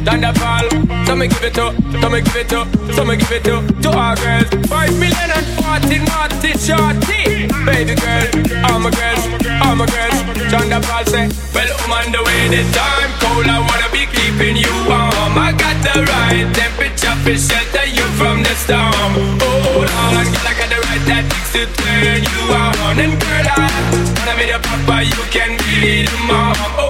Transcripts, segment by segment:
shorty. Sean da Paul, so me give it up, so me give it up, so me give it up to our girls. Five million and forty naughty shorty. Baby girl, all my girls, all my girls. Sean da Paul say, well, I'm on the way, the time cold, I wanna be keeping you warm. I got the right temperature for shelter you from the storm. Oh, Lord, I got the right tactics to turn you on. And girl, I wanna be the papa, you can be the mom. Oh.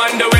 mind the way